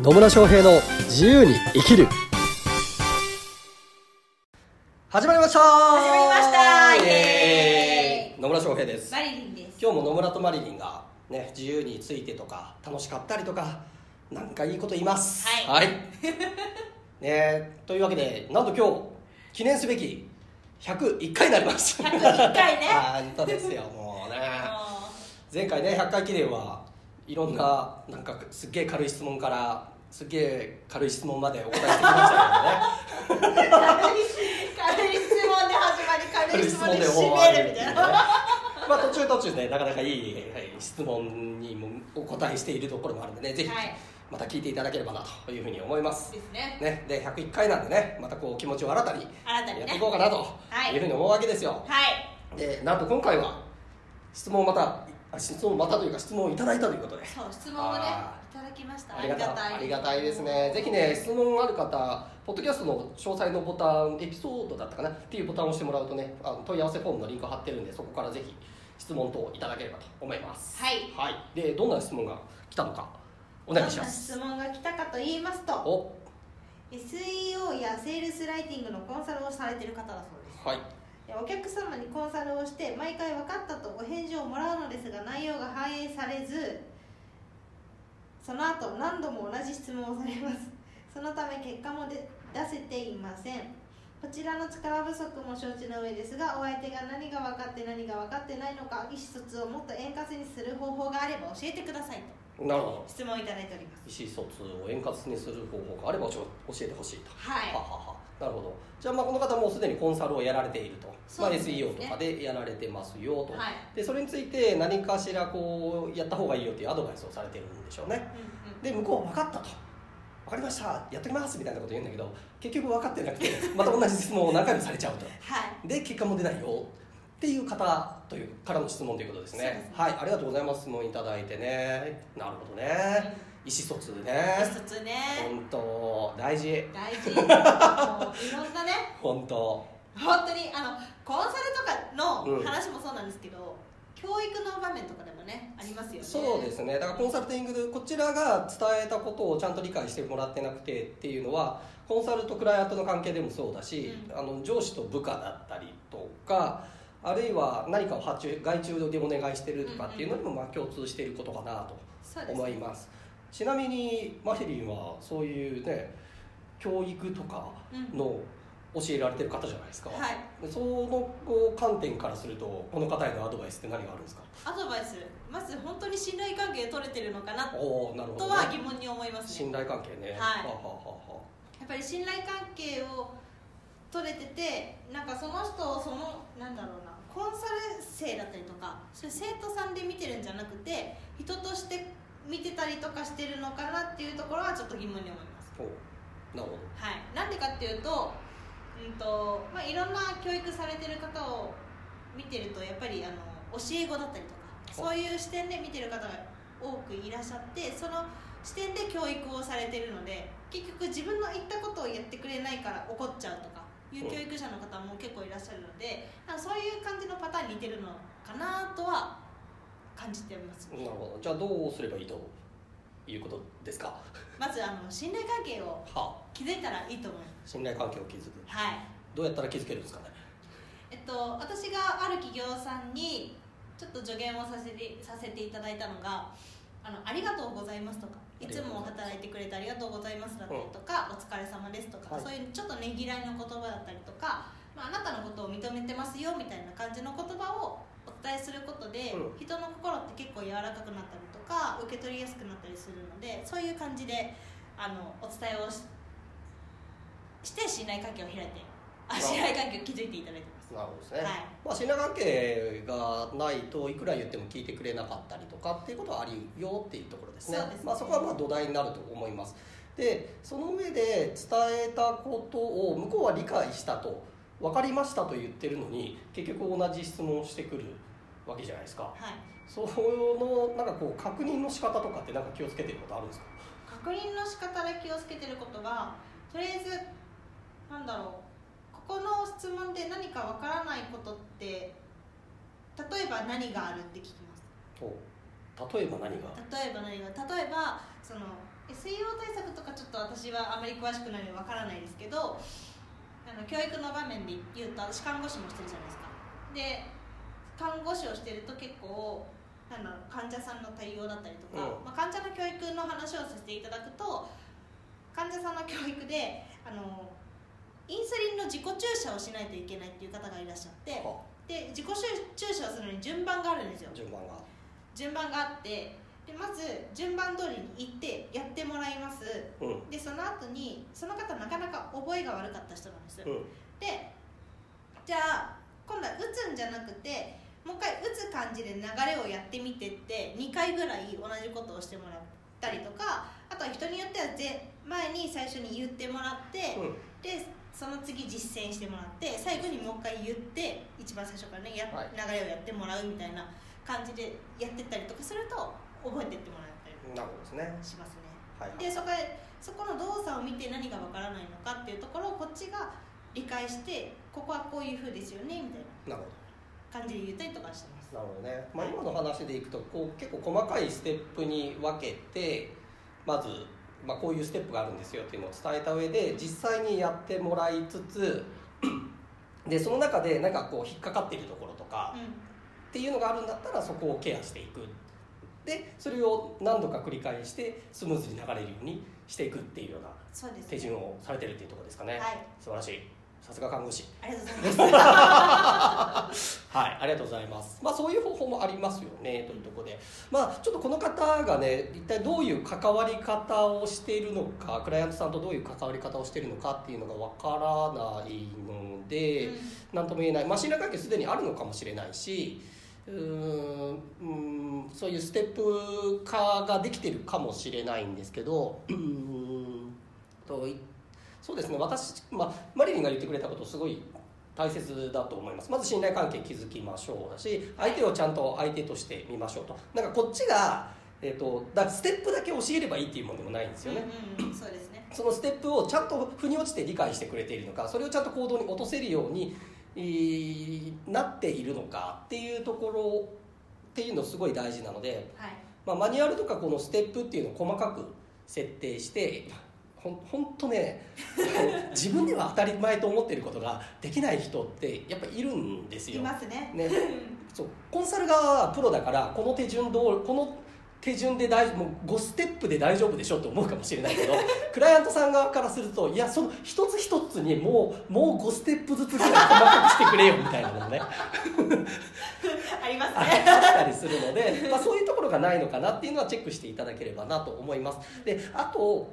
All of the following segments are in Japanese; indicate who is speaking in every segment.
Speaker 1: 野村翔平の自由に生きる。始まりました。
Speaker 2: 始まりました。イエーイ。
Speaker 1: 野村翔平です。
Speaker 2: マリリンです。
Speaker 1: 今日も野村とマリリンがね自由についてとか楽しかったりとかなんかいいこと言います。
Speaker 2: はい。
Speaker 1: ねというわけでなんと今日記念すべき101回になります。
Speaker 2: 101回ね。
Speaker 1: 本当ですよもうね。前回ね100回記念はいろんななんかすっげえ軽い質問からすっげえ軽い質問までお答えしてきましたけどね。
Speaker 2: 軽い軽い質問で始まり軽い質問で締めるみたいな。
Speaker 1: まあ途中途中ねなかなかいい、はい、質問にもお答えしているところもあるんでねぜひ
Speaker 2: はい。
Speaker 1: また聞いていただければなというふうに思います、
Speaker 2: ですね。
Speaker 1: ね、で101回なんでねまたこう気持ちを新たに
Speaker 2: 新たにね。
Speaker 1: やっていこうかなと
Speaker 2: はい
Speaker 1: いうふうに思うわけですよ、
Speaker 2: はい。
Speaker 1: でなんと今回は質問をまたあ質問をまたというか質問をいただいたということで。
Speaker 2: そう質問をね
Speaker 1: あ
Speaker 2: いただきました。
Speaker 1: ありがた
Speaker 2: たい。
Speaker 1: ありがたいですね。ぜひね質問ある方ポッドキャストの詳細のボタンエピソードだったかな？っていうボタンを押してもらうとねあの問い合わせフォームのリンク貼ってるんでそこからぜひ質問等いただければと思います。
Speaker 2: はい。
Speaker 1: はい。でどんな質問が来たのかお願いし
Speaker 2: どんな
Speaker 1: ます
Speaker 2: 質問が来たかと言いますと
Speaker 1: お。
Speaker 2: SEO やセールスライティングのコンサルをされている方だそうです。
Speaker 1: はい。
Speaker 2: でお客様にコンサルをして毎回分かったとお返事をもらうのですが内容が反映されずその後何度も同じ質問をされます。そのため結果もで出せていません。こちらの力不足も承知の上ですがお相手が何が分かって何が分かってないのか意思疎通をもっと円滑にする方法があれば教えてくださいと
Speaker 1: なるほど。
Speaker 2: 質問をいただいております。
Speaker 1: 意思疎通を円滑にする方法があれば教えてほしいと。
Speaker 2: はい。
Speaker 1: はははなるほど。じゃあまあこの方もうすでにコンサルをやられていると、まあ、SEO とかでやられてますよと、
Speaker 2: はい。
Speaker 1: でそれについて何かしらこうやった方がいいよっていうアドバイスをされてるんでしょうね。
Speaker 2: うんうん
Speaker 1: で向こう分かったと。分かりました。やっときますみたいなこと言うんだけど結局分かってなくて また同じ質問を何回もされちゃうと。
Speaker 2: はい。
Speaker 1: で結果も出ないよ。っていう方というからの質問ということですね。
Speaker 2: ね。
Speaker 1: はい。ありがとうございます。質問いただいてね。なるほどね意思疎通ね。
Speaker 2: 意思疎通ね。
Speaker 1: 本当。大事。
Speaker 2: 大事。もういろんなね。
Speaker 1: 本当。
Speaker 2: 本当にあのコンサルとか
Speaker 1: うん。
Speaker 2: の話もそうなんですけど、教育の場面とかでもねありますよね。
Speaker 1: そうですね。だからコンサルティングでこちらが伝えたことをちゃんと理解してもらってなくてっていうのはコンサルとクライアントの関係でもそうだし、
Speaker 2: う
Speaker 1: あの上司と部下だったりとかあるいは何かを発注外注でお願いしてるとかっていうのにもまあ共通していることかなと思いますちなみにマヒリンはそういうね教育とかの教えられてる方じゃないですか、
Speaker 2: はい。
Speaker 1: でその観点からするとこの方へのアドバイスって何があるんですか？
Speaker 2: アドバイス。まず本当に信頼関係取れてるのかな
Speaker 1: おおなるほど、
Speaker 2: とは疑問に思いますね。
Speaker 1: 信頼関係ね。
Speaker 2: はい。
Speaker 1: はあはあは
Speaker 2: やっぱり信頼関係を取れててなんかその人をそのなんだろうなコンサル生だったりとかそれ生徒さんで見てるんじゃなくて人として見てたりとかしてるのかなっていうところはちょっと疑問に思います。
Speaker 1: なるほど。
Speaker 2: はい、なんでかっていうと,、うんとまあ、いろんな教育されてる方を見てるとやっぱりあの教え子だったりとかそういう視点で見てる方が多くいらっしゃってその視点で教育をされてるので結局自分の言ったことをやってくれないから怒っちゃうとかいう教育者の方も結構いらっしゃるのでなんかそういう感じのパターンに似てるのかなとは感じてます。
Speaker 1: なるほど。じゃあどうすればいいということですか？
Speaker 2: まずあの信頼関係を
Speaker 1: はあ。
Speaker 2: 築いたらいいと思います。
Speaker 1: 信頼関係を築く。
Speaker 2: はい。
Speaker 1: どうやったら築けるんですかね？
Speaker 2: えっと、私がある企業さんにちょっと助言をさせてさせていただいたのが「あのありがとうございます」とか「いつも働いてくれてありがとうございます」だったりとか「お疲れ様です」とか、
Speaker 1: はい。
Speaker 2: そういうちょっとねぎらいの言葉だったりとか、まあ、あなたのことを認めてますよみたいな感じの言葉をお伝えすることで、
Speaker 1: うん。
Speaker 2: 人の心って結構柔らかくなったりとか受け取りやすくなったりするのでそういう感じであのお伝えをしして信頼関係を開いてあ
Speaker 1: あ
Speaker 2: 信頼関係を築いていただいてます。
Speaker 1: なるほどですね、
Speaker 2: はい。
Speaker 1: まあ、信頼関係がないといくら言っても聞いてくれなかったりとかっていうことはありよっていうところですね。
Speaker 2: ね。
Speaker 1: まあ、そこはまあ土台になると思います。でその上で伝えたことを向こうは理解したと分かりましたと言ってるのに結局同じ質問をしてくるわけじゃないですか。
Speaker 2: はい。
Speaker 1: そのなんかこう確認の仕方とかってなんか気をつけてることあるんですか？
Speaker 2: 確認の仕方で気をつけてることはとりあえずなんだろう。ここの質問で何かわからないことって例えば何があるって聞きます。
Speaker 1: お例えば何が？
Speaker 2: 例えば何が？例えばその SEO 対策とかちょっと私はあまり詳しくないのでわからないですけどあの教育の場面で言うと私看護師もしてるじゃないですか。で看護師をしてると結構なんだろう患者さんの対応だったりとか、
Speaker 1: うん。
Speaker 2: まあ、患者の教育の話をさせていただくと患者さんの教育であのインスリンの自己注射をしないといけないっていう方がいらっしゃって
Speaker 1: は
Speaker 2: で自己注射をするのに順番があるんですよ。
Speaker 1: 順番が。
Speaker 2: 順番があってでまず順番通りに行ってやってもらいます。
Speaker 1: うん。
Speaker 2: でその後にその方なかなか覚えが悪かった人なんです、
Speaker 1: うん。
Speaker 2: でじゃあ今度は打つんじゃなくてもう一回打つ感じで流れをやってみてって2回ぐらい同じことをしてもらったりとかあとは人によっては前前に最初に言ってもらって、
Speaker 1: うん。
Speaker 2: でその次実践してもらって最後にもう一回言って一番最初からねや、
Speaker 1: はい。
Speaker 2: 流れをやってもらうみたいな感じでやってったりとかすると覚えてってもらったりしますね。
Speaker 1: はい
Speaker 2: でそこへそこの動作を見て何がわからないのかっていうところをこっちが理解してここはこういう風ですよねみたいな感じで言ったりとかしてます。
Speaker 1: なるほどね、まあ、今の話でいくとこう結構細かいステップに分けてまず、まあ、こういうステップがあるんですよっていうのを伝えた上で実際にやってもらいつつでその中でなんかこう引っかかっているところとか
Speaker 2: うん。
Speaker 1: っていうのがあるんだったらそこをケアしていくでそれを何度か繰り返してスムーズに流れるようにしていくっていうような手順をされてるっていうところですかね、
Speaker 2: はい。
Speaker 1: 素晴らしい。さすが看護師。
Speaker 2: ありがとうございます。
Speaker 1: はい、ありがとうございます。まあそういう方法もありますよねというところで、まあちょっとこの方がね、一体どういう関わり方をしているのか、クライアントさんとどういう関わり方をしているのかっていうのがわからないので、
Speaker 2: うん。
Speaker 1: なんとも言えない。まあ信頼関係すでにあるのかもしれないし、うーんうーんそういうステップ化ができてるかもしれないんですけど、うーんといそうですね私、まあ、マリリンが言ってくれたことすごい大切だと思います。まず信頼関係築きましょうだし相手をちゃんと相手として見ましょうと。なんかこっちが、えー、とだステップだけ教えればいいっていうものでもないんですよね、
Speaker 2: うんうんうんそうですね。
Speaker 1: そのステップをちゃんと腑に落ちて理解してくれているのかそれをちゃんと行動に落とせるように、えーなっているのかっていうところっていうのすごい大事なので、
Speaker 2: はい。
Speaker 1: まあ、マニュアルとかこのステップっていうのを細かく設定してほんとね 自分では当たり前と思っていることができない人ってやっぱいるんですよ。
Speaker 2: いますね。
Speaker 1: ね。そう。コンサル側はプロだからこの手順どうこの手順で大もう5ステップで大丈夫でしょと思うかもしれないけど クライアントさん側からするといやその一つ一つにもうもう5ステップずつぐらい細かくしてくれよみたいなのね。
Speaker 2: あります
Speaker 1: あ
Speaker 2: ね
Speaker 1: ったりするので、まあ、そういうところがないのかなっていうのはチェックしていただければなと思います。であと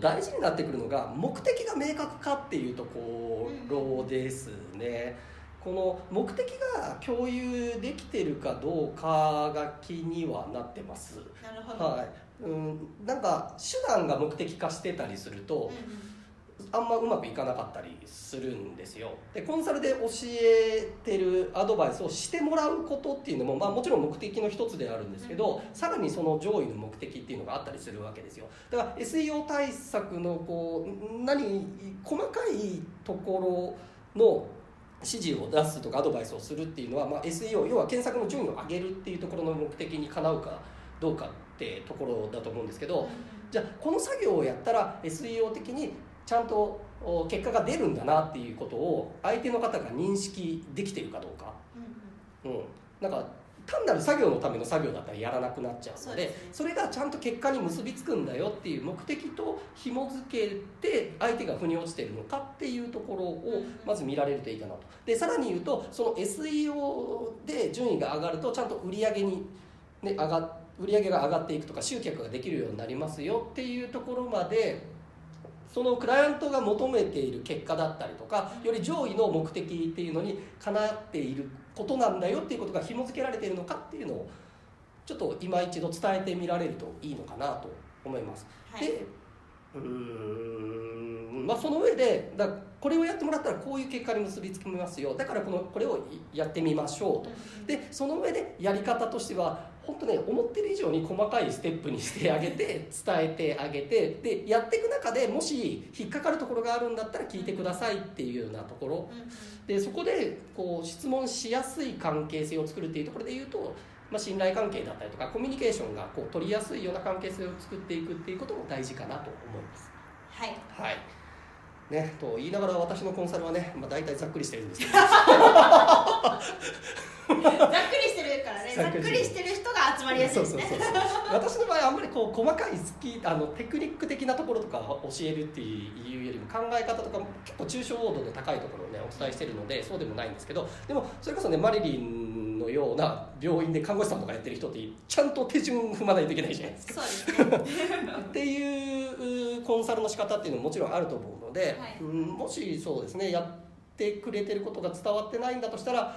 Speaker 1: 大事になってくるのが目的が明確かっていうところですね、この目的が共有できてるかどうかが気にはなってます。
Speaker 2: なるほど、
Speaker 1: はい。うん、なんか手段が目的化してたりすると、
Speaker 2: うんうん。
Speaker 1: あんまうまくいかなかったりするんですよ。でコンサルで教えてるアドバイスをしてもらうことっていうのも、まあ、もちろん目的の一つであるんですけど、
Speaker 2: うん。
Speaker 1: さらにその上位の目的っていうのがあったりするわけですよ。だから SEO 対策のこう何細かいところの指示を出すとかアドバイスをするっていうのは、まあ、SEO 要は検索の順位を上げるっていうところの目的にかなうかどうかってところだと思うんですけど、
Speaker 2: うん
Speaker 1: じゃあこの作業をやったら SEO 的にちゃんとお結果が出るんだなっていうことを相手の方が認識できてるかどうか、
Speaker 2: うんうん。
Speaker 1: うん、なんか単なる作業のための作業だったらやらなくなっちゃうので
Speaker 2: ね。
Speaker 1: それがちゃんと結果に結びつくんだよっていう目的と紐付けて相手が腑に落ちてるのかっていうところをまず見られるといいかなと。でさらに言うとその SEO で順位が上がるとちゃんと売り上げに、ね、上が売り上げが上がっていくとか集客ができるようになりますよっていうところまでそのクライアントが求めている結果だったりとかより上位の目的っていうのにかなっていることなんだよっていうことが紐付けられているのかっていうのをちょっと今一度伝えてみられるといいのかなと思います。
Speaker 2: はい。
Speaker 1: でうーんまあその上でだこれをやってもらったらこういう結果に結びつきますよ。だからこのこれをやってみましょうと。でその上でやり方としては本当ね思ってる以上に細かいステップにしてあげて伝えてあげてでやっていく中でもし引っかかるところがあるんだったら聞いてくださいっていうようなところ。でそこでこう質問しやすい関係性を作るっていうところで言うとまあ、信頼関係だったりとかコミュニケーションがこう取りやすいような関係性を作っていくっていうことも大事かなと思います。
Speaker 2: はい。
Speaker 1: はい。ね、と言いながら私のコンサルはね、まあ、大体ざっくりしてるんですけど。
Speaker 2: ざっくりしてざっく
Speaker 1: り
Speaker 2: りしてる人が集まりやすいですね。
Speaker 1: そうそうそう私の場合あんまりこう細かいスキあのテクニック的なところとか教えるっていうよりも考え方とかも結構抽象度の高いところをねお伝えしてるのでそうでもないんですけどでもそれこそねマリリンのような病院で看護師さんとかやってる人ってちゃんと手順踏まないといけないじゃないですか。
Speaker 2: そうですね。
Speaker 1: っていうコンサルの仕方っていうのももちろんあると思うので、
Speaker 2: はい。
Speaker 1: うんもしそうですねやってくれてることが伝わってないんだとしたら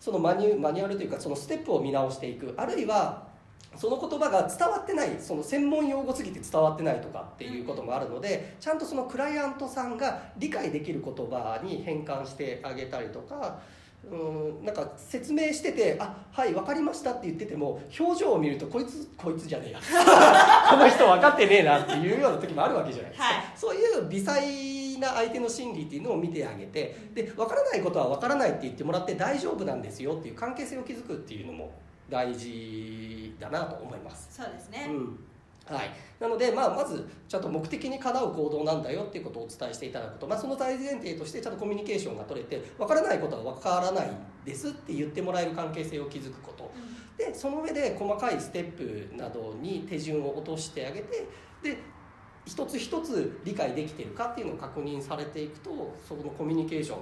Speaker 1: そのマニュマニュアルというかそのステップを見直していく。あるいはその言葉が伝わってないその専門用語すぎて伝わってないとかっていうこともあるのでちゃんとそのクライアントさんが理解できる言葉に変換してあげたりとかうんなんか説明してて「あはい分かりました」って言ってても表情を見るとこいつこいつじゃねえや。この人分かってねえなっていうような時もあるわけじゃないですか、
Speaker 2: はい。
Speaker 1: そういう微細な相手の心理っていうのを見てあげてで分からないことは分からないって言ってもらって大丈夫なんですよっていう関係性を築くっていうのも大事だなと思います。
Speaker 2: そうですね、
Speaker 1: うん。はい、なので、まあ、まずちゃんと目的にかなう行動なんだよっていうことをお伝えしていただくと、まあ、その大前提としてちゃんとコミュニケーションが取れて分からないことは分からないですって言ってもらえる関係性を築くこと。でその上で細かいステップなどに手順を落としてあげてで一つ一つ理解できてるかっていうのを確認されていくとそのコミュニケーショ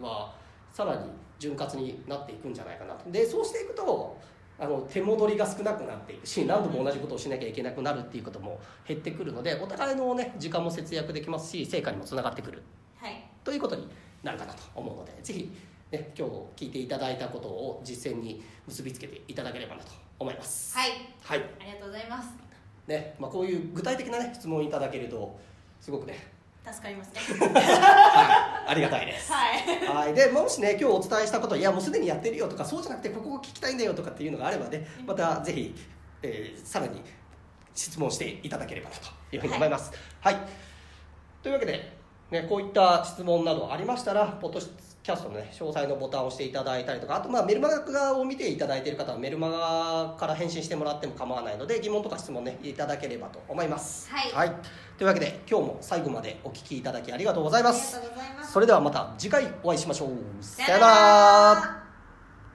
Speaker 1: ンはさらに潤滑になっていくんじゃないかなと。でそうしていくとあの手戻りが少なくなっていくし何度も同じことをしなきゃいけなくなるっていうことも減ってくるのでお互いの、ね、時間も節約できますし成果にもつながってくる。
Speaker 2: はい。
Speaker 1: ということになるかなと思うのでぜひ、ね、今日聞いていただいたことを実践に結びつけていただければなと思います。
Speaker 2: はい。
Speaker 1: はい。
Speaker 2: ありがとうございます
Speaker 1: ねまあ、こういう具体的な、ね、質問いただけるとすごくね、
Speaker 2: 助かりますね。
Speaker 1: はい、ありがたいです。
Speaker 2: はい。
Speaker 1: はい、でもしね今日お伝えしたこといやもうすでにやってるよとかそうじゃなくてここを聞きたいんだよとかっていうのがあればねまたぜひ、えーさらに質問していただければなというふうに思います。はい、というわけで、ね、こういった質問などありましたらポッドキャストの、ね、詳細のボタンを押していただいたりとかあとまあメルマガを見ていただいている方はメルマガから返信してもらっても構わないので疑問とか質問ねいただければと思います。
Speaker 2: はい
Speaker 1: というわけで今日も最後までお聞きいただきありがとうございます。
Speaker 2: ありがとうございます
Speaker 1: それではまた次回お会いしましょう。
Speaker 2: さよなら